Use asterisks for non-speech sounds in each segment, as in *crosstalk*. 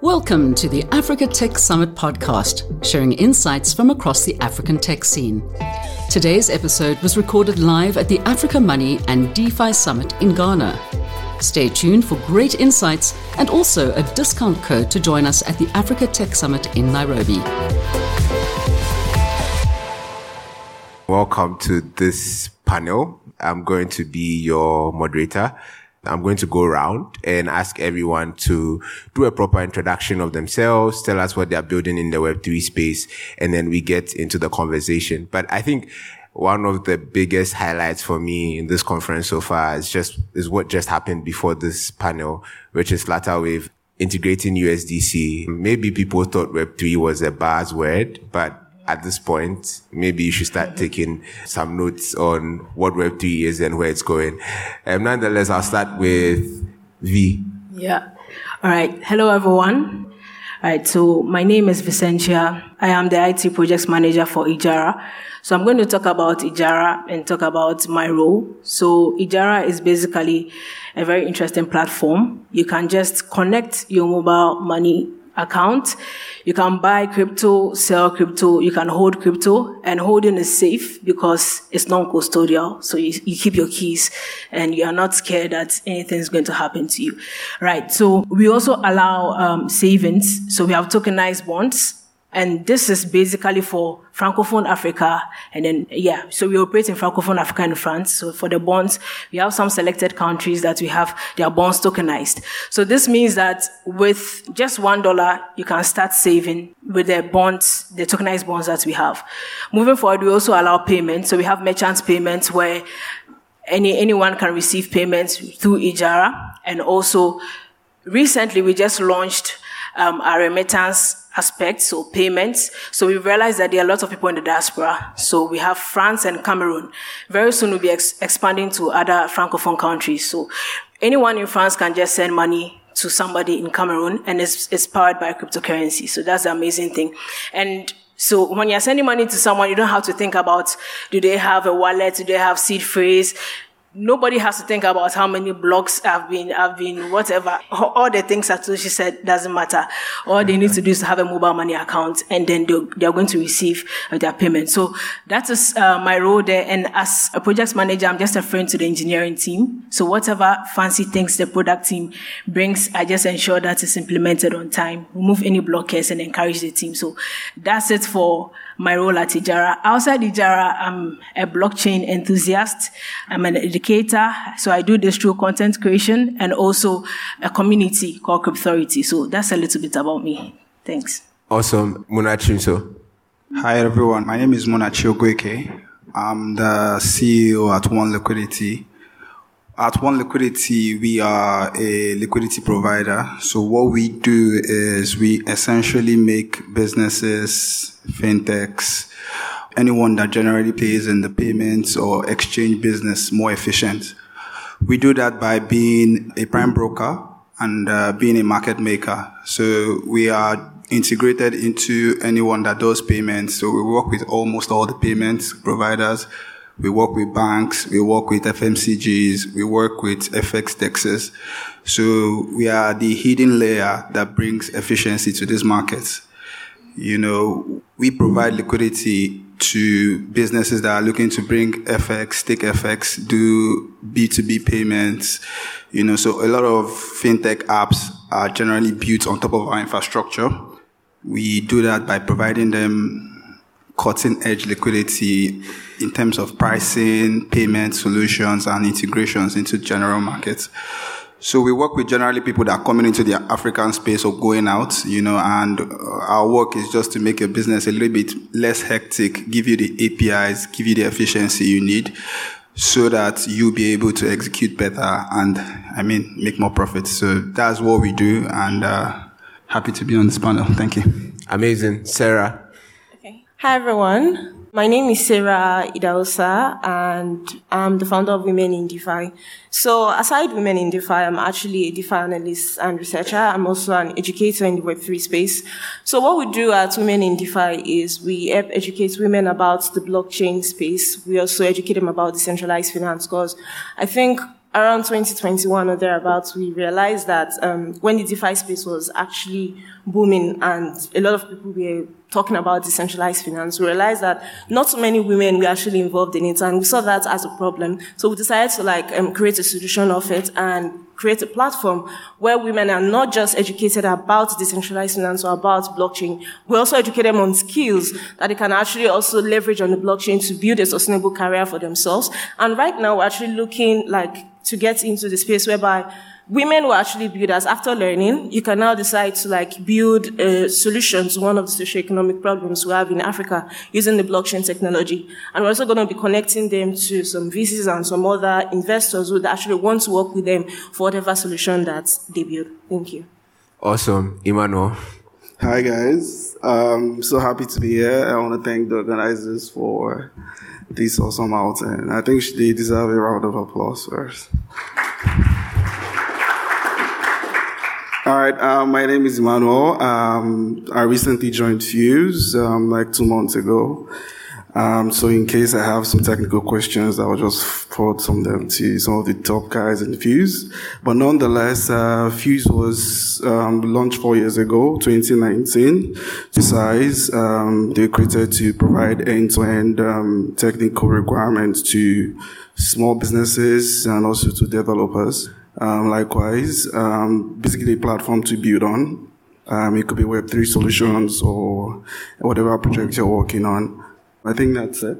Welcome to the Africa Tech Summit podcast, sharing insights from across the African tech scene. Today's episode was recorded live at the Africa Money and DeFi Summit in Ghana. Stay tuned for great insights and also a discount code to join us at the Africa Tech Summit in Nairobi. Welcome to this panel. I'm going to be your moderator. I'm going to go around and ask everyone to do a proper introduction of themselves, tell us what they're building in the Web3 space, and then we get into the conversation. But I think one of the biggest highlights for me in this conference so far is just, is what just happened before this panel, which is Flutterwave integrating USDC. Maybe people thought Web3 was a buzzword, but at this point, maybe you should start taking some notes on what Web3 is and where it's going. Um, nonetheless, I'll start with V. Yeah. All right. Hello, everyone. All right. So my name is Vicentia. I am the IT projects manager for Ejara. So I'm going to talk about Ejara and talk about my role. So Ejara is basically a very interesting platform. You can just connect your mobile money account. You can buy crypto, sell crypto, you can hold crypto, and holding is safe because it's non-custodial. So you, you keep your keys and you are not scared that anything is going to happen to you. Right. So we also allow um, savings. So we have tokenized bonds. And this is basically for Francophone Africa. And then, yeah, so we operate in Francophone Africa and France. So for the bonds, we have some selected countries that we have their bonds tokenized. So this means that with just one dollar, you can start saving with the bonds, the tokenized bonds that we have. Moving forward, we also allow payments. So we have merchant payments where any, anyone can receive payments through Ejara. And also recently we just launched um, our remittance aspects, so payments. So we realized that there are lots of people in the diaspora. So we have France and Cameroon. Very soon we'll be ex- expanding to other francophone countries. So anyone in France can just send money to somebody in Cameroon and it's, it's powered by cryptocurrency. So that's the amazing thing. And so when you're sending money to someone, you don't have to think about, do they have a wallet? Do they have seed phrase? Nobody has to think about how many blocks have been, have been, whatever. All the things that she said doesn't matter. All they need to do is have a mobile money account and then they're going to receive their payment. So that is uh, my role there. And as a project manager, I'm just a friend to the engineering team. So whatever fancy things the product team brings, I just ensure that it's implemented on time, remove any blockers and encourage the team. So that's it for my role at Ejara. Outside Ejara, I'm a blockchain enthusiast. I'm an educator. So I do this through content creation and also a community called Cryptority. So that's a little bit about me. Thanks. Awesome. Munachimso. Hi, everyone. My name is Munachi Ogueke. I'm the CEO at One Liquidity. At One Liquidity, we are a liquidity provider. So what we do is we essentially make businesses, fintechs, anyone that generally plays in the payments or exchange business more efficient. We do that by being a prime broker and uh, being a market maker. So we are integrated into anyone that does payments. So we work with almost all the payments providers we work with banks, we work with FMCGs, we work with FX dexes. So we are the hidden layer that brings efficiency to these markets. You know, we provide liquidity to businesses that are looking to bring FX, take FX, do B2B payments. You know, so a lot of fintech apps are generally built on top of our infrastructure. We do that by providing them cutting edge liquidity in terms of pricing, payment solutions, and integrations into general markets. So we work with generally people that are coming into the African space or going out, you know, and our work is just to make your business a little bit less hectic, give you the APIs, give you the efficiency you need so that you'll be able to execute better and, I mean, make more profits. So that's what we do and, uh, happy to be on this panel. Thank you. Amazing. Sarah. Okay. Hi, everyone. My name is Sarah Idahosa, and I'm the founder of Women in DeFi. So, aside Women in DeFi, I'm actually a DeFi analyst and researcher. I'm also an educator in the Web3 space. So, what we do at Women in DeFi is we help educate women about the blockchain space. We also educate them about decentralized finance because I think around 2021 or thereabouts, we realized that um, when the DeFi space was actually booming and a lot of people were talking about decentralized finance, we realized that not so many women were actually involved in it, and we saw that as a problem. So we decided to like um, create a solution of it and create a platform where women are not just educated about decentralized finance or about blockchain, we also educate them on skills that they can actually also leverage on the blockchain to build a sustainable career for themselves. And right now, we're actually looking like to get into the space whereby women were actually builders. After learning, you can now decide to like build a solution to one of the socioeconomic problems we have in Africa using the blockchain technology. And we're also going to be connecting them to some VCs and some other investors who actually want to work with them for whatever solution that they build. Thank you. Awesome. Emmanuel. Hi guys. Um, so happy to be here. I want to thank the organizers for this awesome outing. I think they deserve a round of applause first. All right, um, my name is Emmanuel. Um, I recently joined Fuse um, like two months ago. Um, so in case I have some technical questions, I will just forward some of them to some of the top guys in Fuse. But nonetheless, uh, Fuse was um, launched four years ago, 2019. To size, um, they created to provide end-to-end um, technical requirements to small businesses and also to developers. Um, likewise, um, basically a platform to build on. Um, it could be Web3 solutions or whatever project you're working on. I think that's it.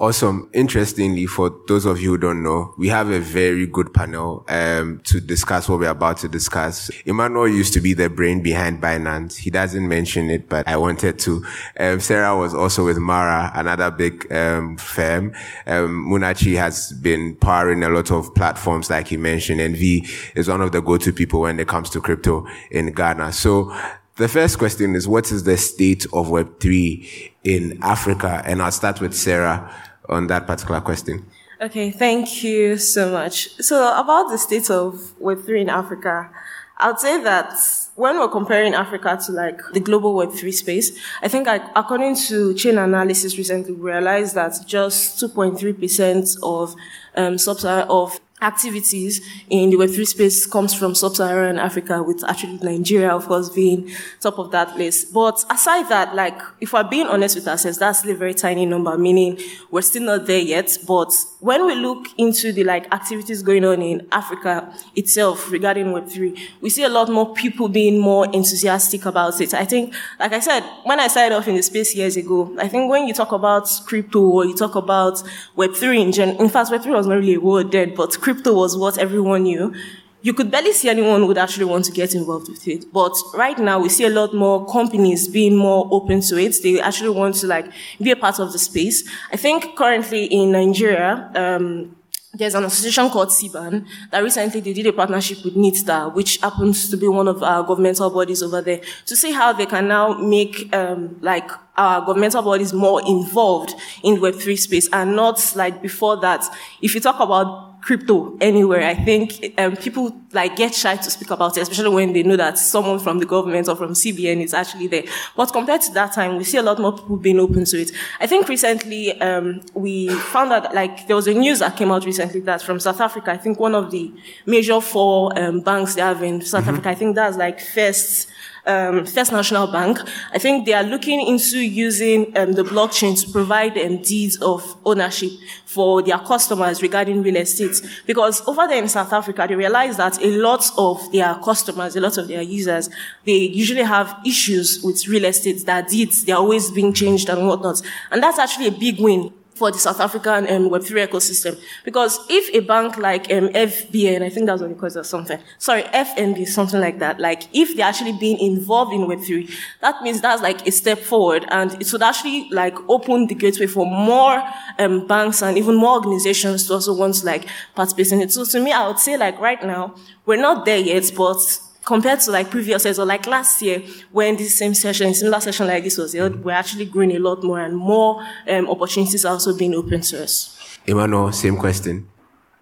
Awesome. Interestingly, for those of you who don't know, we have a very good panel um, to discuss what we're about to discuss. Emmanuel used to be the brain behind Binance. He doesn't mention it, but I wanted to. Um, Sarah was also with Mara, another big um, firm. Um, Munachi has been powering a lot of platforms, like he mentioned, and V is one of the go-to people when it comes to crypto in Ghana. So the first question is, what is the state of Web3 in Africa? And I'll start with Sarah on that particular question. Okay, thank you so much. So about the state of Web3 in Africa, I'd say that when we're comparing Africa to like the global Web3 space, I think like, according to Chainalysis recently, we realized that just 2.3% of um, sub of activities in the Web3 space comes from sub-Saharan Africa, with actually Nigeria, of course, being top of that list. But aside that, like, if we're being honest with ourselves, that's still a very tiny number, meaning we're still not there yet. But when we look into the, like, activities going on in Africa itself regarding Web3, we see a lot more people being more enthusiastic about it. I think, like I said, when I started off in the space years ago, I think when you talk about crypto or you talk about Web3 in general, in fact, Web3 was not really a word then, but crypto was what everyone knew. You could barely see anyone would actually want to get involved with it. But right now, we see a lot more companies being more open to it. They actually want to like be a part of the space. I think currently in Nigeria, um, there's an association called CBAN that recently they did a partnership with NITDA, which happens to be one of our governmental bodies over there, to see how they can now make um, like our governmental bodies more involved in Web3 space and not like before that. If you talk about crypto anywhere. I think um, people like get shy to speak about it, especially when they know that someone from the government or from CBN is actually there. But compared to that time, we see a lot more people being open to it. I think recently um, we found out like there was a news that came out recently that from South Africa, I think one of the major four um, banks they have in South mm-hmm. Africa, I think that's like First um, First National Bank, I think they are looking into using um, the blockchain to provide um, deeds of ownership for their customers regarding real estate. Because over there in South Africa, they realize that a lot of their customers, a lot of their users, they usually have issues with real estate, that deeds, they're always being changed and whatnot. And that's actually a big win for the South African um, Web3 ecosystem. Because if a bank like um, FBN, I think that's what it calls or something, sorry, FNB, something like that, like if they're actually being involved in Web3, that means that's like a step forward and it would actually like open the gateway for more um, banks and even more organizations to also want to like participate in it. So to me, I would say like right now, we're not there yet, but compared to like previous years or like last year when this same session, similar session like this was held, we're actually growing a lot more and more um, opportunities are also being open to us. Emmanuel, same question.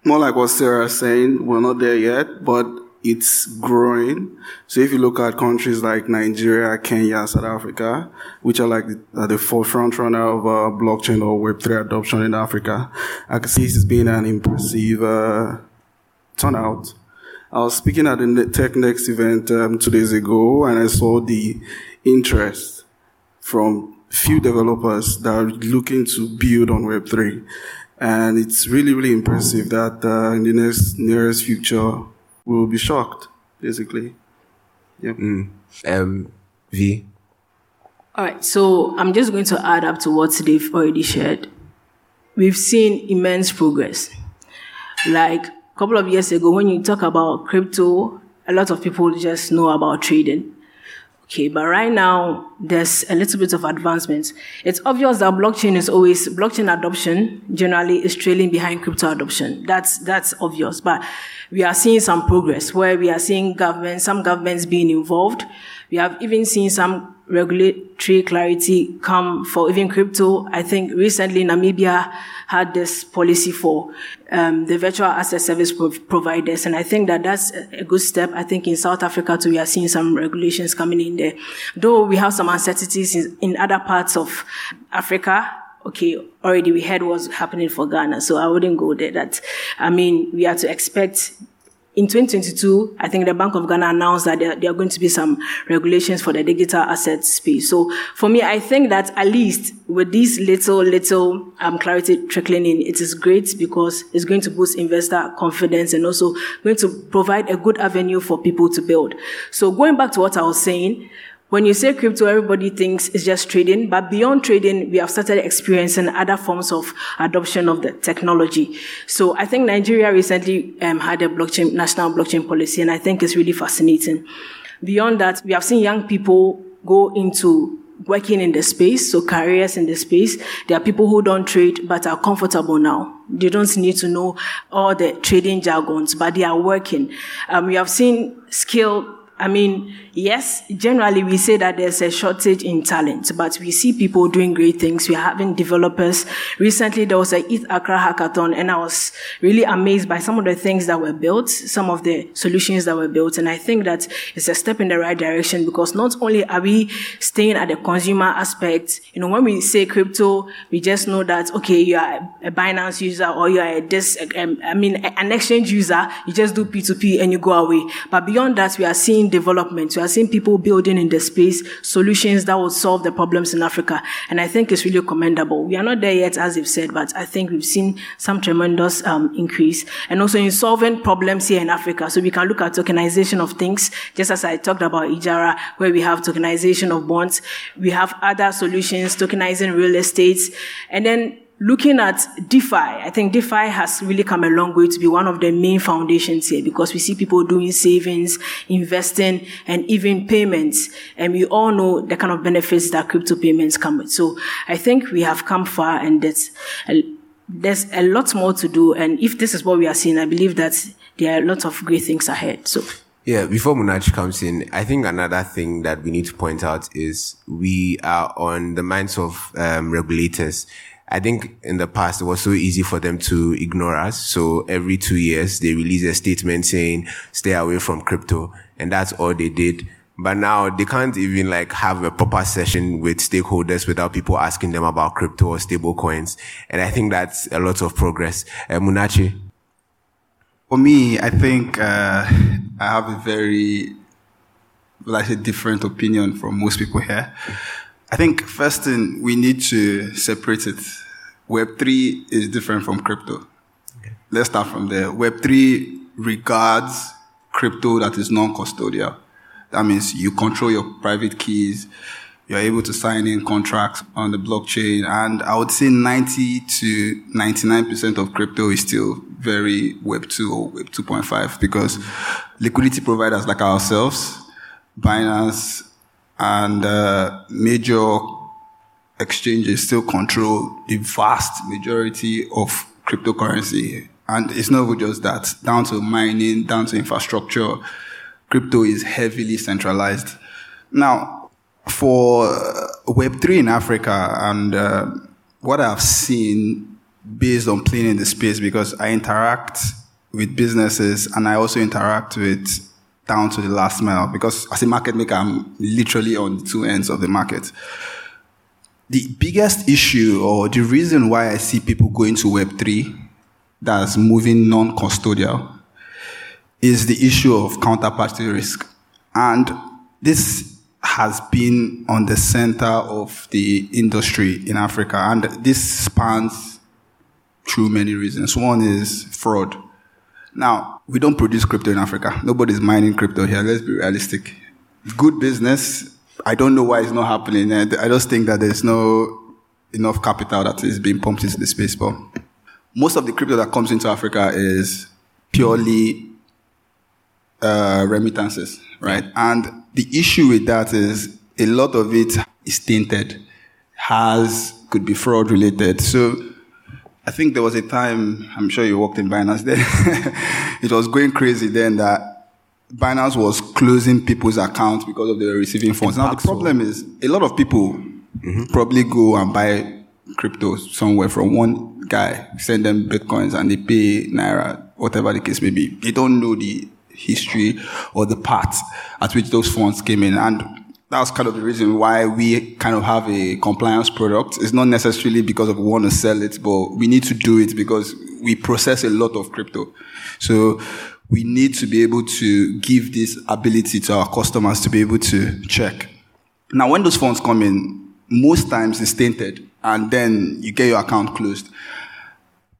More like what Sarah Sarah's saying, we're not there yet, but it's growing. So if you look at countries like Nigeria, Kenya, South Africa, which are like the, the forefront runner of uh, blockchain or Web3 adoption in Africa, I can see this is being an impressive uh, turnout. I was speaking at the Tech Next event um, two days ago, and I saw the interest from few developers that are looking to build on Web3. And it's really, really impressive that uh, in the next nearest future, we'll be shocked, basically. Yeah. Mm. Um, v. All right. So I'm just going to add up to what they've already shared. We've seen immense progress. Like a couple of years ago, when you talk about crypto, a lot of people just know about trading. Okay, but right now there's a little bit of advancement. It's obvious that blockchain is always blockchain adoption generally is trailing behind crypto adoption. That's that's obvious. But we are seeing some progress where we are seeing governments, some governments being involved. We have even seen some regulatory clarity come for even crypto. I think recently Namibia had this policy for um, the virtual asset service providers, and I think that that's a good step. I think in South Africa too, we are seeing some regulations coming in there. Though we have some uncertainties in, in other parts of Africa, okay, already we heard what's happening for Ghana, so I wouldn't go there. That, I mean, we are to expect in 2022, I think the Bank of Ghana announced that there, there, are going to be some regulations for the digital asset space. So for me, I think that at least with this little, little um, clarity trickling in, it is great because it's going to boost investor confidence and also going to provide a good avenue for people to build. So going back to what I was saying, when you say crypto, everybody thinks it's just trading, but beyond trading, we have started experiencing other forms of adoption of the technology. So I think Nigeria recently um, had a blockchain, national blockchain policy, and I think it's really fascinating. Beyond that, we have seen young people go into working in the space, so careers in the space. There are people who don't trade but are comfortable now. They don't need to know all the trading jargons, but they are working. Um, we have seen skill I mean, yes, generally we say that there's a shortage in talent, but we see people doing great things. We're having developers. Recently, there was a ETH Accra hackathon, and I was really amazed by some of the things that were built, some of the solutions that were built. And I think that it's a step in the right direction because not only are we staying at the consumer aspect, you know, when we say crypto, we just know that, okay, you are a Binance user or you are a this, um, I mean, an exchange user, you just do P2P and you go away. But beyond that, we are seeing development. We are seeing people building in the space solutions that will solve the problems in Africa. And I think it's really commendable. We are not there yet, as you've said, but I think we've seen some tremendous um, increase. And also in solving problems here in Africa. So we can look at tokenization of things, just as I talked about Ejara, where we have tokenization of bonds. We have other solutions, tokenizing real estate. And then looking at DeFi, I think DeFi has really come a long way to be one of the main foundations here because we see people doing savings, investing, and even payments. And we all know the kind of benefits that crypto payments come with. So I think we have come far and there's a, there's a lot more to do. And if this is what we are seeing, I believe that there are a lot of great things ahead. So. Yeah, before Munach comes in, I think another thing that we need to point out is we are on the minds of um, regulators I think in the past it was so easy for them to ignore us. So every two years they release a statement saying stay away from crypto. And that's all they did. But now they can't even like have a proper session with stakeholders without people asking them about crypto or stable coins. And I think that's a lot of progress. Uh, Munachi? For me, I think uh, I have a very, like a different opinion from most people here. I think first thing we need to separate it. Web3 is different from crypto. Okay. Let's start from there. Web3 regards crypto that is non-custodial. That means you control your private keys. You're able to sign in contracts on the blockchain. And I would say 90 to 99% of crypto is still very Web2 or Web 2.5 because liquidity providers like ourselves, Binance, and uh, major exchanges still control the vast majority of cryptocurrency. And it's not just that, down to mining, down to infrastructure, crypto is heavily centralized. Now, for uh, Web3 in Africa and uh, what I've seen based on playing in the space, because I interact with businesses and I also interact with down to the last mile because as a market maker, I'm literally on the two ends of the market. The biggest issue or the reason why I see people going to Web3 that's moving non-custodial is the issue of counterparty risk. And this has been on the center of the industry in Africa. And this spans through many reasons. One is fraud. Now, we don't produce crypto in Africa. Nobody's mining crypto here. Let's be realistic. Good business. I don't know why it's not happening. I just think that there's no enough capital that is being pumped into the space. But most of the crypto that comes into Africa is purely uh, remittances, right? And the issue with that is a lot of it is tainted, has could be fraud related. So I think there was a time, I'm sure you worked in Binance then, *laughs* it was going crazy then that Binance was closing people's accounts because of they were receiving funds. Now the problem is a lot of people mm-hmm. probably go and buy crypto somewhere from one guy, send them bitcoins and they pay naira, whatever the case may be. They don't know the history or the path at which those funds came in. And that's kind of the reason why we kind of have a compliance product. It's not necessarily because of we want to sell it, but we need to do it because we process a lot of crypto. So we need to be able to give this ability to our customers to be able to check. Now, when those funds come in, most times it's tainted and then you get your account closed.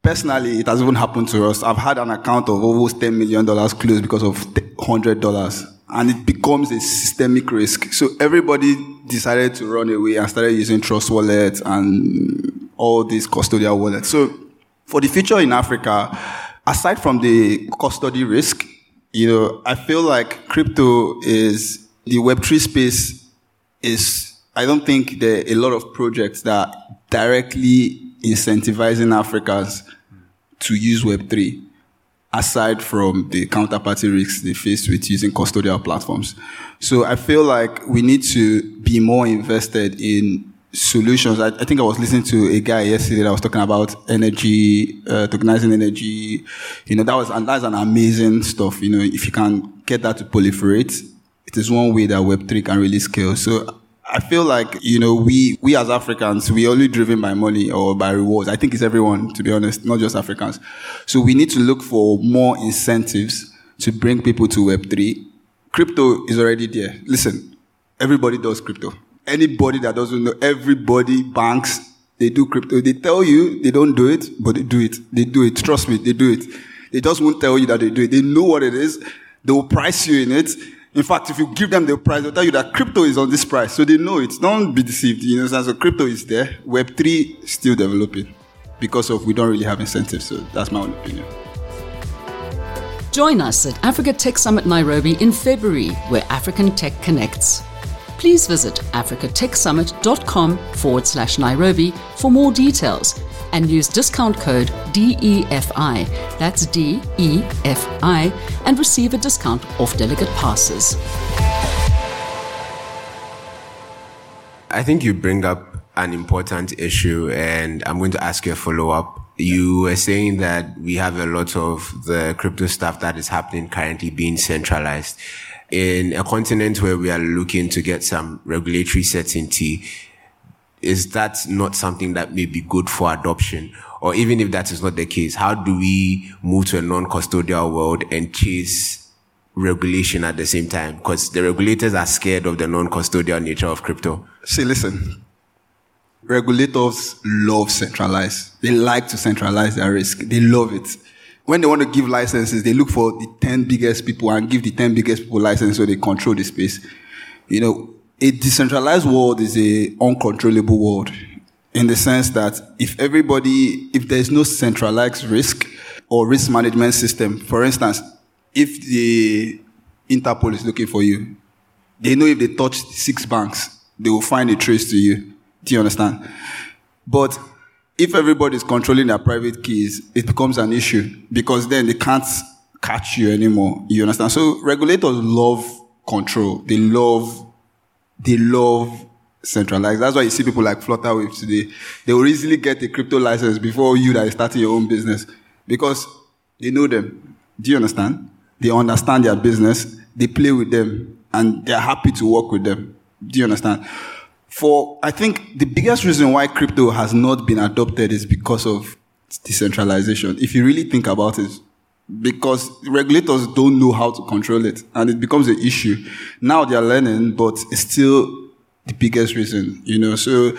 Personally, it has even happened to us. I've had an account of almost $10 million closed because of $100 and it becomes a systemic risk. So everybody decided to run away and started using Trust wallets and all these custodial wallets. So for the future in Africa, aside from the custody risk, you know, I feel like crypto is the Web3 space is, I don't think there are a lot of projects that directly incentivizing Africans to use Web3, aside from the counterparty risks they face with using custodial platforms. So I feel like we need to be more invested in solutions. I, I think I was listening to a guy yesterday that was talking about energy, uh, tokenizing energy. You know, that was, and that's an amazing stuff. You know, if you can get that to proliferate, it is one way that Web3 can really scale. So I feel like, you know, we, we as Africans, we only driven by money or by rewards. I think it's everyone, to be honest, not just Africans. So we need to look for more incentives to bring people to Web3. Crypto is already there. Listen, everybody does crypto. Anybody that doesn't know, everybody, banks, they do crypto. They tell you they don't do it, but they do it. They do it. Trust me, they do it. They just won't tell you that they do it. They know what it is. They will price you in it in fact, if you give them the price, they'll tell you that crypto is on this price. So they know it. Don't be deceived. You know, so crypto is there. Web3 still developing because of we don't really have incentives. So that's my own opinion. Join us at Africa Tech Summit Nairobi in February, where African Tech connects. Please visit africatechsummit.com forward slash Nairobi for more details and use discount code DEFI, that's D E F I, and receive a discount off delegate passes. I think you bring up an important issue, and I'm going to ask you a follow up. You were saying that we have a lot of the crypto stuff that is happening currently being centralized. In a continent where we are looking to get some regulatory certainty, is that not something that may be good for adoption? Or even if that is not the case, how do we move to a non-custodial world and chase regulation at the same time? Because the regulators are scared of the non-custodial nature of crypto. See, listen. Regulators love centralize. They like to centralize their risk. They love it. When they want to give licenses, they look for the 10 biggest people and give the 10 biggest people license so they control the space. You know, a decentralized world is a uncontrollable world in the sense that if everybody, if there's no centralized risk or risk management system, for instance, if the Interpol is looking for you, they know if they touch six banks, they will find a trace to you. Do you understand? But if everybody is controlling their private keys, it becomes an issue because then they can't catch you anymore. You understand? So regulators love control. They love they love centralized. That's why you see people like Flutterwave today. They will easily get a crypto license before you that is starting your own business because they know them. Do you understand? They understand their business. They play with them and they're happy to work with them. Do you understand? For, I think the biggest reason why crypto has not been adopted is because of decentralization. If you really think about it, because regulators don't know how to control it and it becomes an issue. Now they're learning, but it's still the biggest reason, you know. So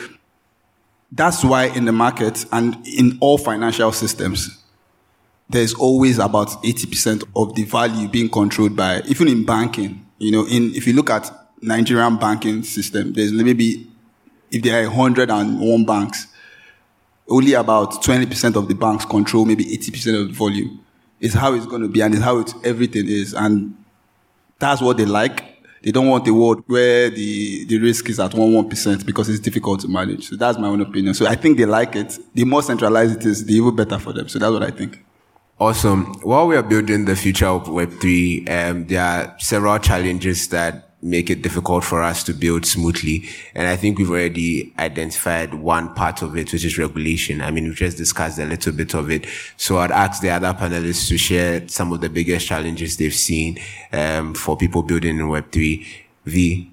that's why in the market and in all financial systems, there's always about 80% of the value being controlled by, even in banking, you know, in, if you look at Nigerian banking system, there's maybe, if there are 101 banks, only about 20% of the banks control maybe 80% of the volume. It's how it's going to be and it's how everything is. And that's what they like. They don't want a world where the, the risk is at 1 1% because it's difficult to manage. So that's my own opinion. So I think they like it. The more centralized it is, the even better for them. So that's what I think. Awesome. While we are building the future of Web3, um, there are several challenges that make it difficult for us to build smoothly. And I think we've already identified one part of it, which is regulation. I mean, we've just discussed a little bit of it. So I'd ask the other panelists to share some of the biggest challenges they've seen um, for people building in Web3. V.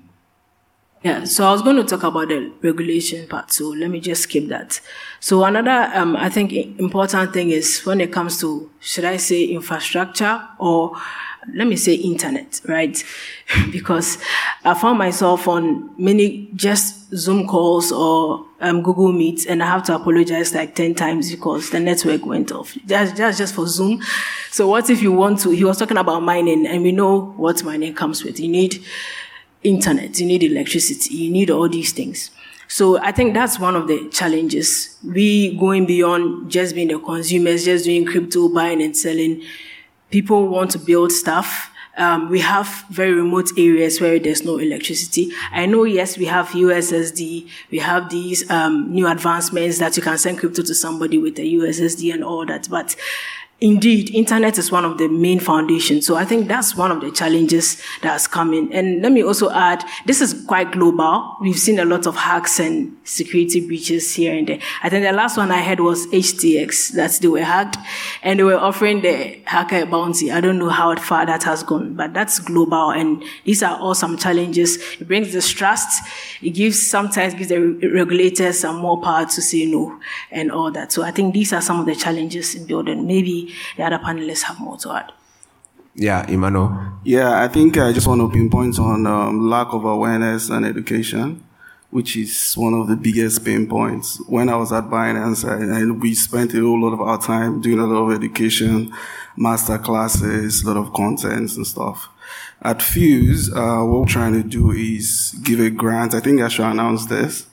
Yeah, so I was going to talk about the regulation part, so let me just skip that. So another, um, I think, important thing is when it comes to, should I say, infrastructure or let me say internet, right? *laughs* because I found myself on many just Zoom calls or um, Google Meets, and I have to apologize like 10 times because the network went off. That's, that's just for Zoom. So what if you want to, he was talking about mining, and we know what mining comes with. You need internet, you need electricity, you need all these things. So I think that's one of the challenges. We going beyond just being the consumers, just doing crypto, buying and selling people want to build stuff. Um, we have very remote areas where there's no electricity. I know, yes, we have USSD. We have these um, new advancements that you can send crypto to somebody with a USSD and all that. But Indeed, internet is one of the main foundations. So I think that's one of the challenges that's coming. And let me also add, this is quite global. We've seen a lot of hacks and security breaches here and there. I think the last one I heard was HTX, that they were hacked and they were offering the hacker bounty. I don't know how far that has gone, but that's global. And these are all some challenges. It brings distrust. It gives, sometimes gives the regulators some more power to say no and all that. So I think these are some of the challenges in building. Maybe the other panelists have more to add. Yeah, Emmanuel. Yeah, I think I just want to pinpoint on um, lack of awareness and education, which is one of the biggest pain points. When I was at Binance, I, I, we spent a whole lot of our time doing a lot of education, master classes, a lot of contents and stuff. At Fuse, uh, what we're trying to do is give a grant. I think I should announce this.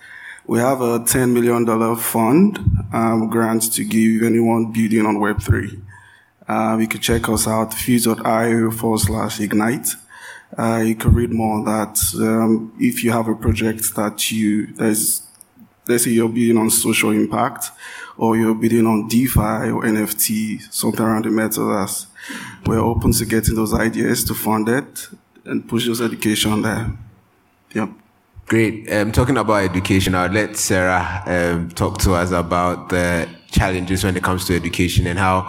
We have a $10 million fund um, grant to give anyone building on Web3. Uh, you can check us out, fuse.io forward slash ignite. Uh, you can read more on that. Um, if you have a project that you, let's say you're building on social impact or you're building on DeFi or NFT, something around the metaverse, we're open to getting those ideas to fund it and push those education there. Yep. Great. Um, talking about education, I'll let Sarah um, talk to us about the challenges when it comes to education and how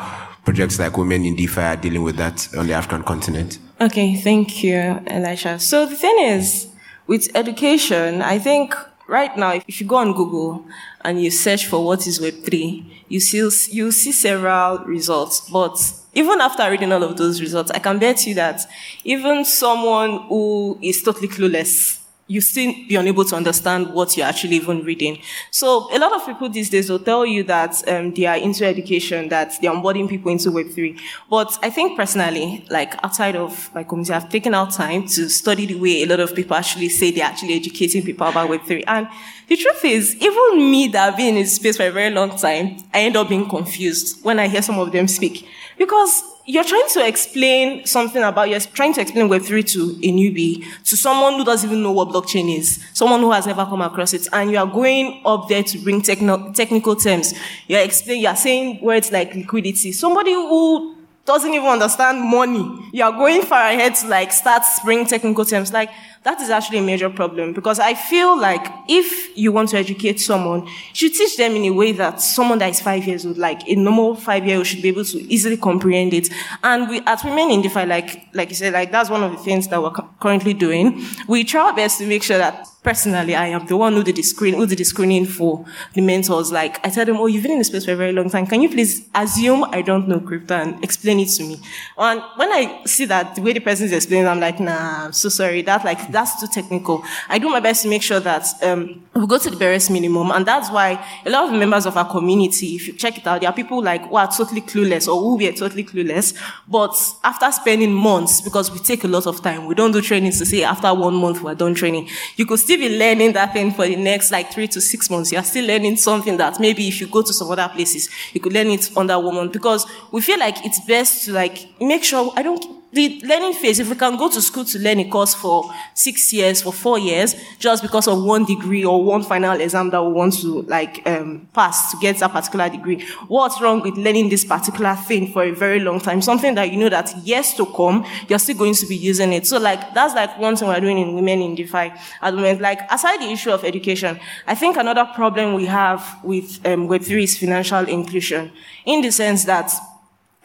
projects like Women in DeFi are dealing with that on the African continent. Okay, thank you, Elisha. So the thing is, with education, I think right now, if you go on Google and you search for what is Web3, you see, you see several results. But even after reading all of those results, I can bet you that even someone who is totally clueless you still be unable to understand what you're actually even reading. So a lot of people these days will tell you that um, they are into education, that they're onboarding people into Web3. But I think personally, like outside of my community, I've taken out time to study the way a lot of people actually say they're actually educating people about Web3. And the truth is, even me that have been in this space for a very long time, I end up being confused when I hear some of them speak. Because you're trying to explain something about, you're trying to explain Web3 to a newbie, to someone who doesn't even know what blockchain is, someone who has never come across it, and you are going up there to bring techno- technical terms. You're explaining, you're saying words like liquidity. Somebody who doesn't even understand money, you're going far ahead to like start bringing technical terms. Like, that is actually a major problem because I feel like if you want to educate someone, you should teach them in a way that someone that is five years old, like a normal five year old should be able to easily comprehend it. And we, at Women in DeFi, like, like you said, like that's one of the things that we're currently doing. We try our best to make sure that personally, I am the one who did the screen, who did the screening for the mentors. Like, I tell them, oh, you've been in the space for a very long time. Can you please assume I don't know crypto and explain explain it to me. And when I see that the way the person is explaining, I'm like, nah, I'm so sorry. That like that's too technical. I do my best to make sure that um, we go to the barest minimum, and that's why a lot of members of our community, if you check it out, there are people like who are totally clueless or who were totally clueless, but after spending months, because we take a lot of time, we don't do trainings to say after one month we're done training. You could still be learning that thing for the next like three to six months. You're still learning something that maybe if you go to some other places, you could learn it under woman because we feel like it's best to like make sure I don't the learning phase, if we can go to school to learn a course for six years, for four years, just because of one degree or one final exam that we want to like um, pass to get that particular degree, what's wrong with learning this particular thing for a very long time? Something that you know that years to come, you're still going to be using it. So like that's like one thing we're doing in Women in DeFi at the moment. Like aside the issue of education, I think another problem we have with um, Web3 is financial inclusion, in the sense that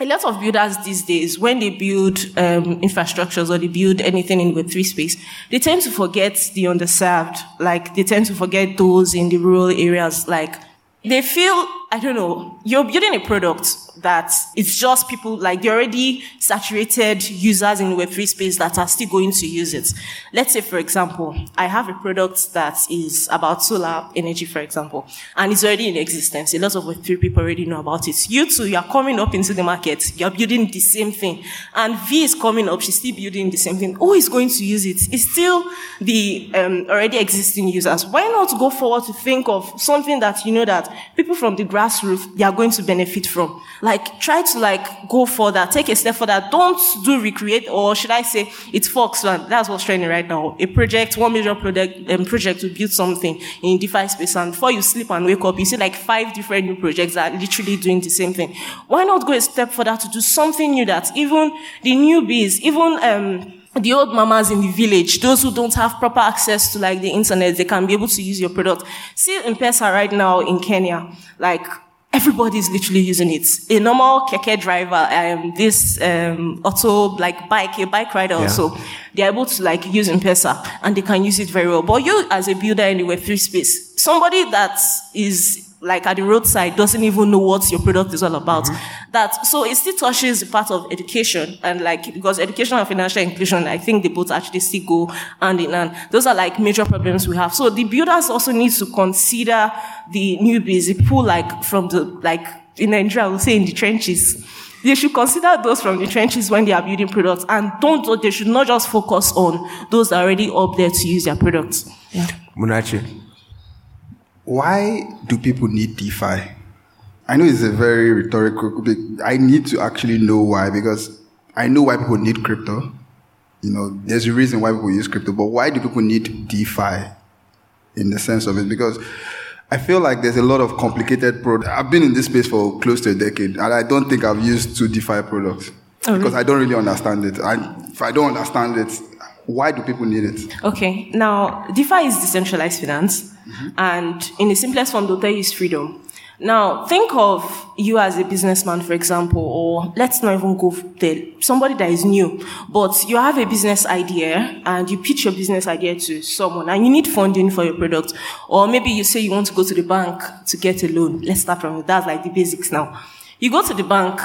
a lot of builders these days, when they build um, infrastructures or they build anything in Web3 space, they tend to forget the underserved. Like they tend to forget those in the rural areas. Like they feel, I don't know, you're building a product that it's just people like the already saturated users in Web3 space that are still going to use it. Let's say, for example, I have a product that is about solar energy, for example, and it's already in existence. A lot of Web3 people already know about it. You too, you're coming up into the market. You're building the same thing. And V is coming up. She's still building the same thing. Who is going to use it? It's still the um, already existing users. Why not go forward to think of something that you know that people from the grassroots, they are going to benefit from? Like, try to like go further, take a step further. Don't do recreate, or should I say, it's forks. That's what's trending right now. A project, one major project, um, project to build something in DeFi space, and before you sleep and wake up, you see like five different new projects that are literally doing the same thing. Why not go a step further to do something new that even the newbies, even um, the old mamas in the village, those who don't have proper access to like the internet, they can be able to use your product. See M-Pesa right now in Kenya, like everybody's literally using it. A normal keke driver, um, this um, auto like bike, a bike rider yeah. also, they're able to like use M-Pesa and they can use it very well. But you as a builder in the Web3 space, somebody that is like at the roadside doesn't even know what your product is all about. Mm-hmm. That so it still touches the part of education and like because education and financial inclusion, I think they both actually still go hand in hand. Those are like major problems we have. So the builders also need to consider the newbies, the people like from the like in Nigeria, I would say in the trenches. They should consider those from the trenches when they are building products and don't, they should not just focus on those that are already up there to use their products. Yeah. Munachi why do people need DeFi? I know it's a very rhetorical, I need to actually know why because I know why people need crypto. You know, there's a reason why people use crypto, but why do people need DeFi in the sense of it? Because I feel like there's a lot of complicated products. I've been in this space for close to a decade, and I don't think I've used two DeFi products oh, because I don't really understand it. And if I don't understand it, why do people need it? Okay, now DeFi is decentralized finance. Mm-hmm. And in the simplest form, you is freedom. Now, think of you as a businessman, for example, or let's not even go there, somebody that is new, but you have a business idea and you pitch your business idea to someone and you need funding for your product. Or maybe you say you want to go to the bank to get a loan. Let's start from That's like the basics now. You go to the bank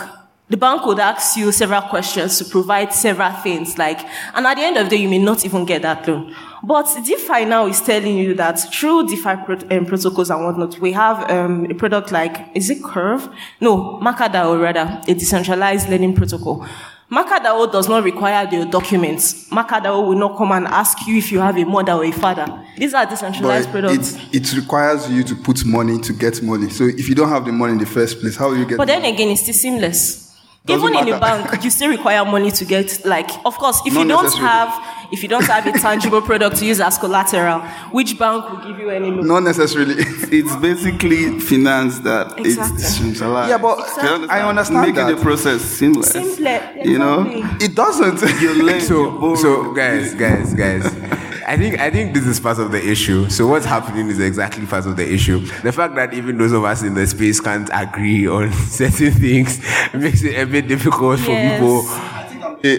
the bank would ask you several questions to provide several things, like, and at the end of the day, you may not even get that loan. But DeFi now is telling you that through DeFi pro- um, protocols and whatnot, we have um, a product like, is it Curve? No, MakerDAO rather, a decentralized lending protocol. MakerDAO does not require the documents. MakerDAO will not come and ask you if you have a mother or a father. These are decentralized but products. It, it requires you to put money to get money. So if you don't have the money in the first place, how will you get But then again, it's still seamless. Doesn't Even in a bank, you still require money to get like. Of course, if Not you don't have, if you don't have a tangible product to use as collateral, which bank will give you any loan? Not necessarily. *laughs* it's basically finance that exactly. it's centralized. Yeah, but exactly. I understand making that. the process seamless. Simpler, you know, it doesn't. *laughs* so, so guys, guys, guys. I think I think this is part of the issue. So what's happening is exactly part of the issue. The fact that even those of us in the space can't agree on *laughs* certain things makes it a bit difficult for yes. people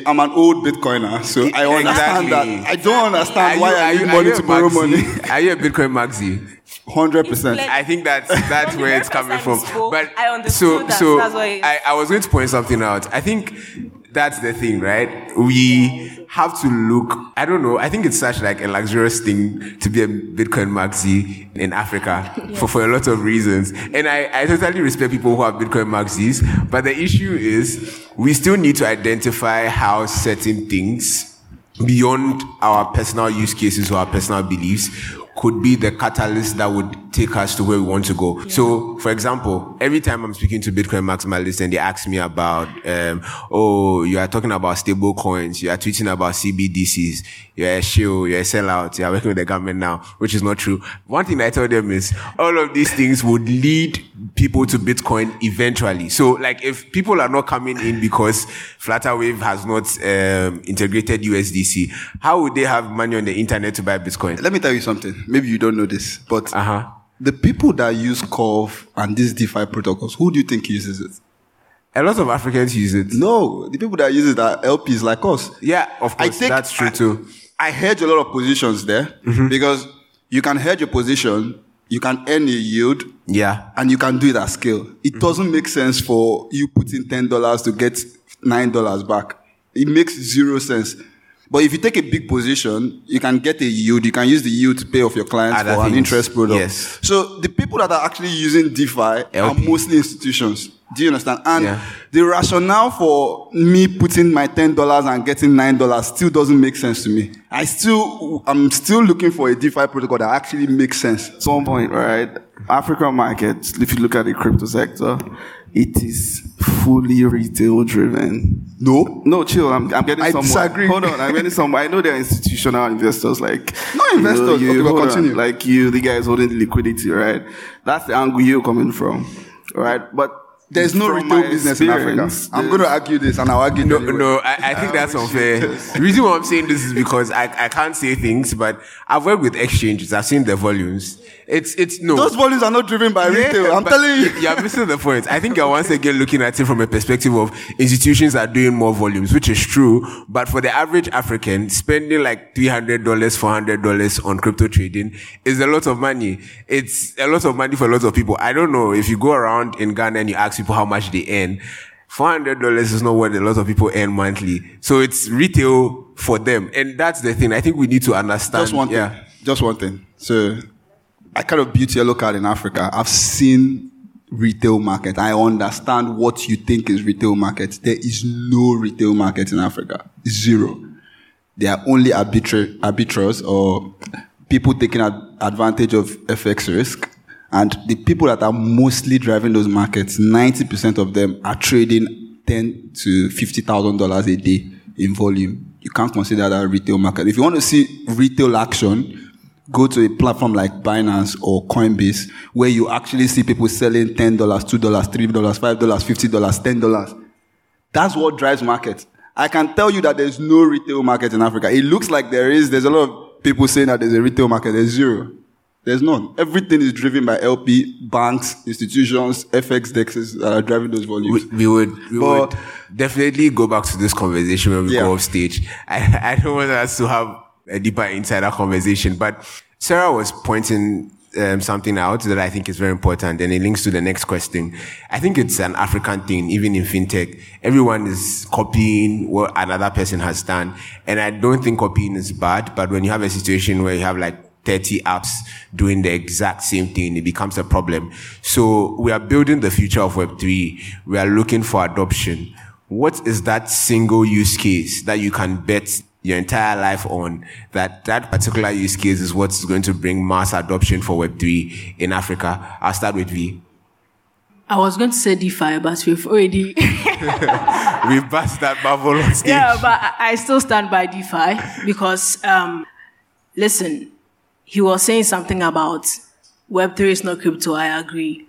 I'm an old Bitcoiner, so I understand Exactly. that. I don't understand Are why you- I are need you- money to a borrow money. *laughs* Are you a Bitcoin maxi? Hundred percent. I think that's that's where it's coming from. spoke, but I understood so that. so That's why I, I was going to point something out. I think that's the thing, right? We have to look. I don't know. I think it's such like a luxurious thing to be a Bitcoin maxi in Africa *laughs* for for a lot of reasons. And I I totally respect people who have Bitcoin maxis. But the issue is we still need to identify how certain things beyond our personal use cases or our personal beliefs could be the catalyst that would take us to where we want to go. So, for example, every time I'm speaking to Bitcoin maximalists and they ask me about, um, oh, you are talking about stable coins, you are tweeting about CBDCs, you're a shill, you're a sellout, you're working with the government now, which is not true. One thing I tell them is all of these things would lead people to Bitcoin eventually. So, like, if people are not coming in because Flutterwave has not um, integrated USDC, how would they have money on the internet to buy Bitcoin? Let me tell you something. Maybe you don't know this, but Uh-huh. the people that use Curve and these DeFi protocols, who do you think uses it? A lot of Africans use it. No, the people that use it are LPs like us. Yeah, of course, I think that's true I- too. I hedge a lot of positions there Mm-hmm. because you can hedge a position, you can earn a yield, Yeah. and you can do it at scale. It doesn't make sense for you putting ten dollars to get nine dollars back. It makes zero sense. But if you take a big position, you can get a yield. You can use the yield to pay off your clients Other for an interest product. Yes. So the people that are actually using DeFi are mostly institutions. Do you understand? And Yeah. the rationale for me putting my ten dollars and getting nine dollars still doesn't make sense to me. I still, I'm still looking for a DeFi protocol that actually makes sense. At some point, right? African markets, if you look at the crypto sector, it is fully retail driven. No, No, chill. I'm, I'm getting some. I somewhere. disagree. Hold on. I'm getting somewhere. I know there are institutional investors like. Not investors. Okay, but hold on. Like you, the guys holding the liquidity, right? That's the angle you're coming from, right? But There's no from retail business in Africa. I'm going to argue this, and I'll argue No, anyway. no, I, I think ah, that's unfair. Uh, the reason why I'm saying this is because I, I can't say things, but I've worked with exchanges. I've seen the volumes. It's, it's no. Those volumes are not driven by retail. I'm telling you. You're missing the point. I think you're once again looking at it from a perspective of institutions are doing more volumes, which is true. But for the average African, spending like $300, $400 on crypto trading is a lot of money. It's a lot of money for a lot of people. I don't know if you go around in Ghana and you ask people how much they earn. $400 is not what a lot of people earn monthly. So it's retail for them. And that's the thing. I think we need to understand. Just one thing. Yeah. Just one thing. So, I kind of built Yellow Card in Africa. I've seen retail market. I understand what you think is retail market. There is no retail market in Africa. Zero. There are only arbitra- arbiters or people taking ad- advantage of FX risk. And the people that are mostly driving those markets, 90% of them are trading 10 to $50,000 a day in volume. You can't consider that a retail market. If you want to see retail action, go to a platform like Binance or Coinbase where you actually see people selling $10, $2, $3, $5, $50, $10. That's what drives markets. I can tell you that there's no retail market in Africa. It looks like there is. There's a lot of people saying that there's a retail market. There's zero. There's none. Everything is driven by LP, banks, institutions, FX desks that are driving those volumes. we, we would we But- would definitely go back to this conversation when we Yeah. go off stage. *laughs* I, I don't want us to have a deeper insider conversation, but Sarah was pointing um, something out that I think is very important, and it links to the next question. I think it's an African thing, even in fintech. Everyone is copying what another person has done, and I don't think copying is bad. But when you have a situation where you have like 30 apps doing the exact same thing, it becomes a problem. So we are building the future of Web3. We are looking for adoption. What is that single use case that you can bet your entire life on that that particular use case is what's going to bring mass adoption for Web3 in Africa? I'll start with V. I was going to say DeFi, but we've already. *laughs* *laughs* We bust that bubble on stage. yeah, but I- I still stand by DeFi because, um, listen, he was saying something about Web3 is not crypto. I agree.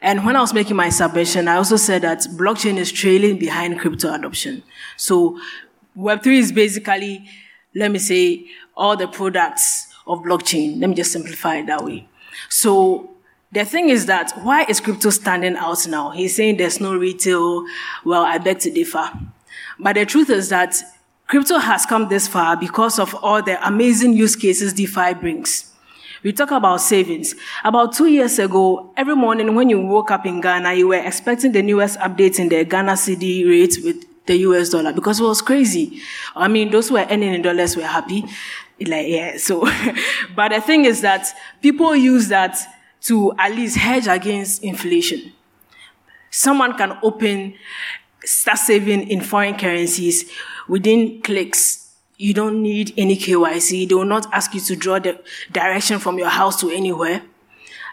And when I was making my submission, I also said that blockchain is trailing behind crypto adoption. So Web3 is basically, let me say, all the products of blockchain. Let me just simplify it that way. So the thing is that why is crypto standing out now? He's saying there's no retail. Well, I beg to differ. But the truth is that crypto has come this far because of all the amazing use cases DeFi brings. We talk about savings. About two years ago, every morning when you woke up in Ghana, you were expecting the newest updates in the Ghana cedi rate with the US dollar because it was crazy. I mean, those who were earning in dollars were happy. Like, yeah, so, *laughs* but the thing is that people use that to at least hedge against inflation. Someone can open, start saving in foreign currencies within clicks you don't need any KYC. They will not ask you to draw the direction from your house to anywhere.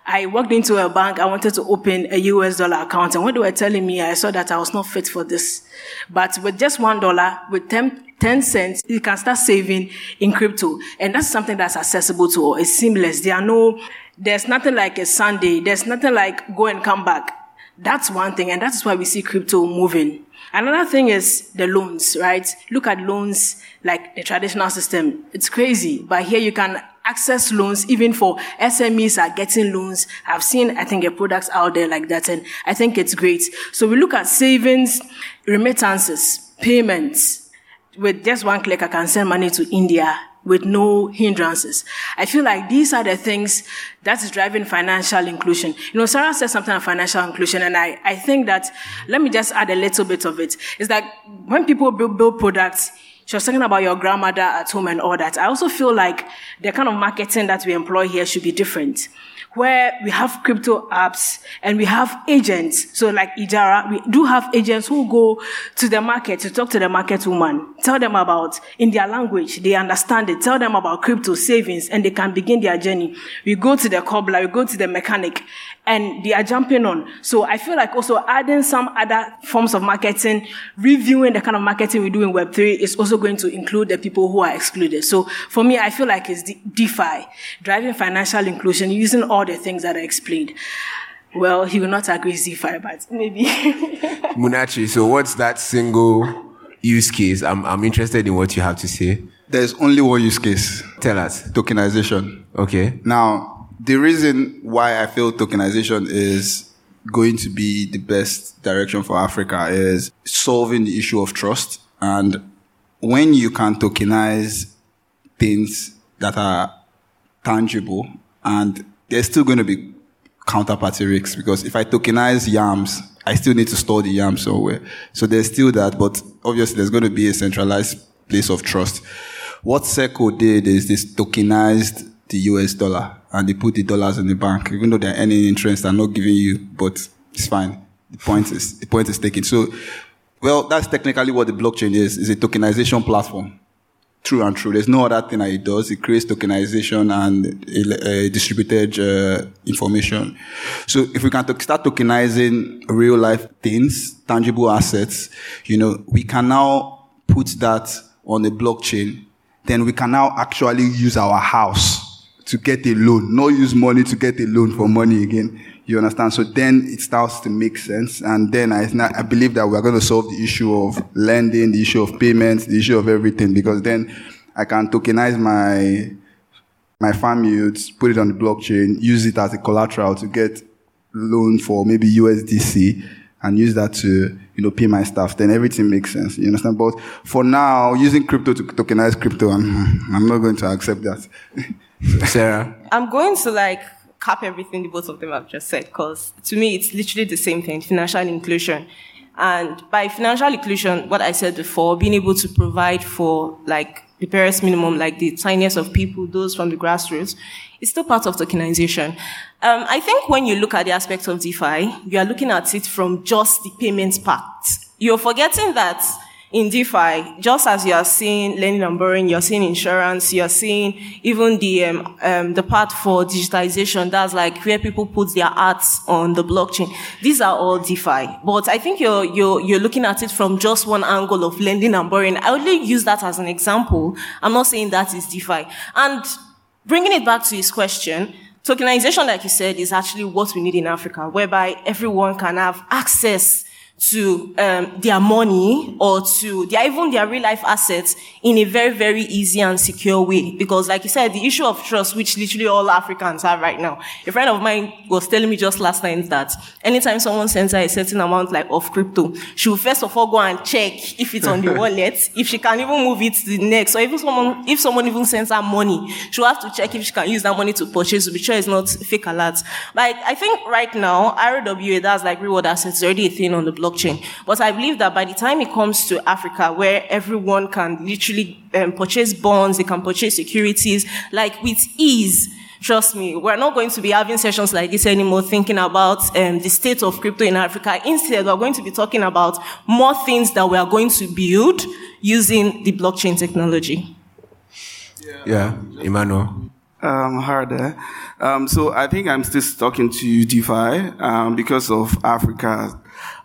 I walked into a bank. I wanted to open a US dollar account. And when they were telling me, I saw that I was not fit for this. But with just one dollar, with 10, 10 cents, you can start saving in crypto. And that's something that's accessible to all. It's seamless. There are no, there's nothing like a Sunday. There's nothing like go and come back. That's one thing. And that's why we see crypto moving. Another thing is the loans, right? Look at loans like the traditional system. It's crazy, but here you can access loans even for SMEs are getting loans. I've seen, I think, a products out there like that, and I think it's great. So we look at savings, remittances, payments. With just one click, I can send money to India with no hindrances. I feel like these are the things that is driving financial inclusion. You know, Sarah said something about financial inclusion, and I, I think that, let me just add a little bit of it. it, is that when people build, build products, she was talking about your grandmother at home and all that. I also feel like the kind of marketing that we employ here should be different where we have crypto apps and we have agents. So like Ejara, we do have agents who go to the market to talk to the market woman, tell them about in their language, they understand it, tell them about crypto savings and they can begin their journey. We go to the cobbler, we go to the mechanic and they are jumping on. So I feel like also adding some other forms of marketing, reviewing the kind of marketing we do in Web3 is also going to include the people who are excluded. So for me, I feel like it's DeFi, driving financial inclusion, using all the things that I explained. Well, he will not agree with DeFi, but maybe. *laughs* Munachi, so what's that single use case? I'm, I'm interested in what you have to say. There's only one use case. Tell us. Tokenization. Okay. Now, the reason why I feel tokenization is going to be the best direction for Africa is solving the issue of trust. And when you can tokenize things that are tangible and there's still going to be counterparty risks because if I tokenize yams, I still need to store the yams somewhere. So there's still that, but obviously there's going to be a centralized place of trust. What Circle did is this tokenized the US dollar and they put the dollars in the bank, even though they're earning interest, they're not giving you, but it's fine. The point is, the point is taken. So, well, that's technically what the blockchain is, is a tokenization platform. True and true. There's no other thing that it does. It creates tokenization and a distributed uh, information. So if we can to- start tokenizing real life things, tangible assets, you know, we can now put that on the blockchain. Then we can now actually use our house to get a loan, not use money to get a loan for money again. You understand? So then it starts to make sense. And then I, I believe that we're going to solve the issue of lending, the issue of payments, the issue of everything, because then I can tokenize my, my farm yields, put it on the blockchain, use it as a collateral to get loan for maybe USDC and use that to, you know, pay my staff. Then everything makes sense. You understand? But for now, using crypto to tokenize crypto, I'm, I'm not going to accept that. *laughs* Sarah? I'm going to like cap everything the both of them have just said because to me it's literally the same thing financial inclusion. And by financial inclusion, what I said before, being able to provide for like the barest minimum, like the tiniest of people, those from the grassroots, is still part of tokenization. Um, I think when you look at the aspect of DeFi, you are looking at it from just the payments part. You're forgetting that in DeFi, just as you are seeing lending and borrowing, you're seeing insurance, you're seeing even the um, um, the part for digitization. That's like where people put their arts on the blockchain. These are all DeFi, but I think you're you're you're looking at it from just one angle of lending and borrowing. I only use that as an example. I'm not saying that is DeFi. And bringing it back to his question, tokenization, like you said, is actually what we need in Africa, whereby everyone can have access to um, their money or to their even their real life assets in a very very easy and secure way. Because like you said the issue of trust which literally all africans have right now. A friend of mine was telling me just last night that anytime someone sends her a certain amount like of crypto she will first of all go and check if it's on the *laughs* wallet if she can even move it to the next or even someone if someone even sends her money she'll have to check if she can use that money to purchase to be sure it's not fake alerts but I think right now RWA that's like reward assets is already a thing on the block blockchain. But I believe that by the time it comes to Africa, where everyone can literally um, purchase bonds, they can purchase securities, like with ease, Trust me, we're not going to be having sessions like this anymore thinking about um, the state of crypto in Africa. Instead, we're going to be talking about more things that we are going to build using the blockchain technology. Yeah, yeah. Emmanuel. Um, harder. Um, so I think I'm still talking to DeFi um, because of Africa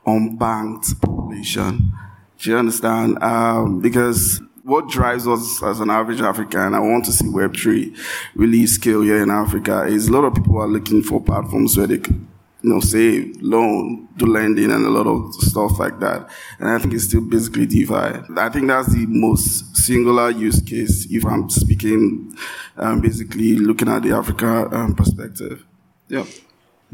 unbanked population. Do you understand? Um, because what drives us as an average African, I want to see Web3 really scale here in Africa, is a lot of people are looking for platforms where they can, you know, save, loan, do lending, and a lot of stuff like that. And I think it's still basically DeFi. I think that's the most singular use case if I'm speaking, um, basically looking at the Africa um, perspective. Yeah.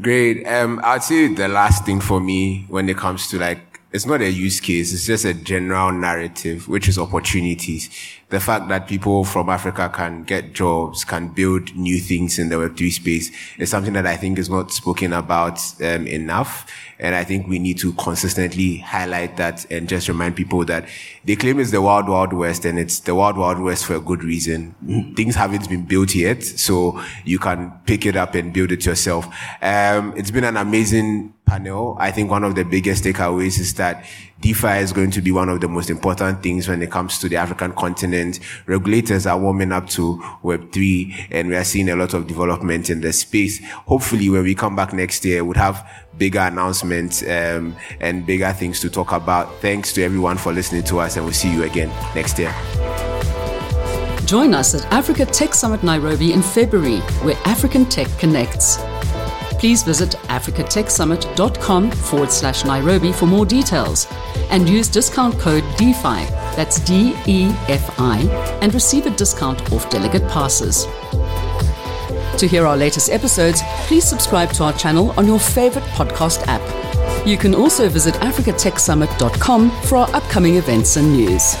Great. Um, I'd say the last thing for me when it comes to like it's not a use case. It's just a general narrative, which is opportunities. The fact that people from Africa can get jobs, can build new things in the Web3 space is something that I think is not spoken about um, enough. And I think we need to consistently highlight that and just remind people that they claim it's the wild, wild west and it's the wild, wild west for a good reason. Things haven't been built yet. So you can pick it up and build it yourself. Um, it's been an amazing panel. I think one of the biggest takeaways is that DeFi is going to be one of the most important things when it comes to the African continent. Regulators are warming up to Web3 and we are seeing a lot of development in the space. Hopefully when we come back next year, we'll have bigger announcements um, and bigger things to talk about. Thanks to everyone for listening to us and we'll see you again next year. Join us at Africa Tech Summit Nairobi in February, where African Tech connects please visit africatechsummit.com forward slash Nairobi for more details and use discount code DEFI, that's D E F I, and receive a discount off delegate passes. To hear our latest episodes, please subscribe to our channel on your favorite podcast app. You can also visit africatechsummit.com for our upcoming events and news.